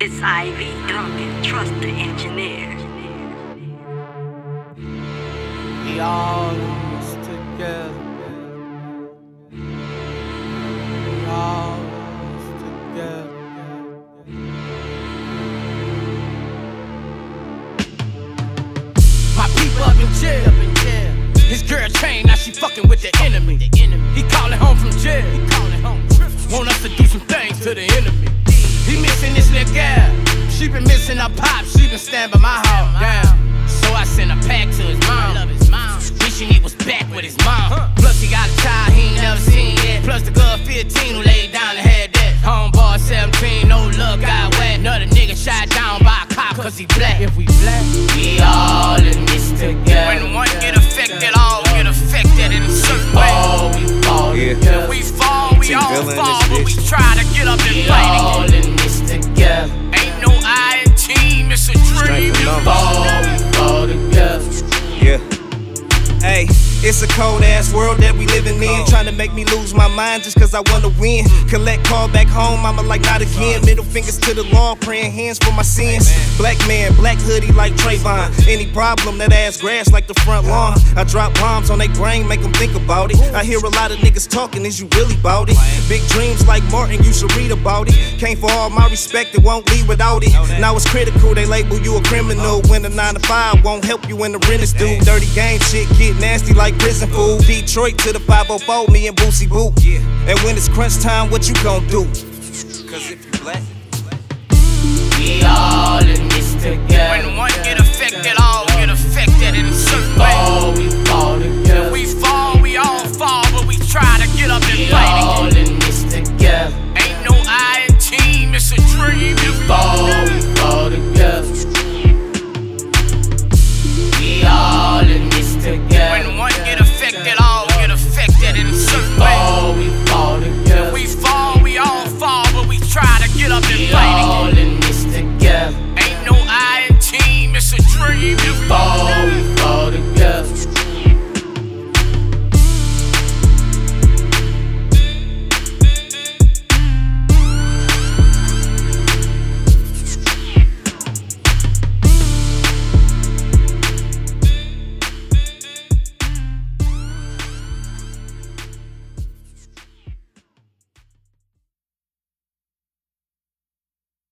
It's I.V. Duncan, trust the engineer. We all in this together. We all in this together. My people up in jail. His girl chained, now she fucking with the enemy. He calling home from jail. Want us to do some things to the enemy. She been her pop. She been standing by my house. Damn. So I sent a pack to his mom. Wishing he was back with his mom. Plus he got a child he ain't never seen yet. Plus the girl 15 who laid down and had that. Homeboy 17, no look, got wet. Another nigga shot down by a cop cause he black. If we black, we all in this together. When one get affected, all get affected in a certain way. we fall Yeah. together. We fall, we all fall, but we try to get up and fight it. all in this together. Team, it's a dream. You. All we fall together. Yeah. Hey, it's a cold ass world that we living in. Trying to make me lose my mind just cause I wanna win. Collect call back home, I'ma like not again. Middle fingers to the law, praying hands for my sins. Black man, black hoodie like Trayvon. Any problem, that ass grass like the front lawn. I drop bombs on their brain, make them think about it. I hear a lot of niggas talking, is you really bout it? Big dreams like Martin, you should read about it. Came for all my respect, it won't leave without it. Now it's critical, they label you a criminal. When the 9 to 5 won't help you when the rent is due. Dirty game shit get nasty like prison food. Detroit to the 504, me and Boosie Boo. And when it's crunch time, what you gon' do? Cause if you black,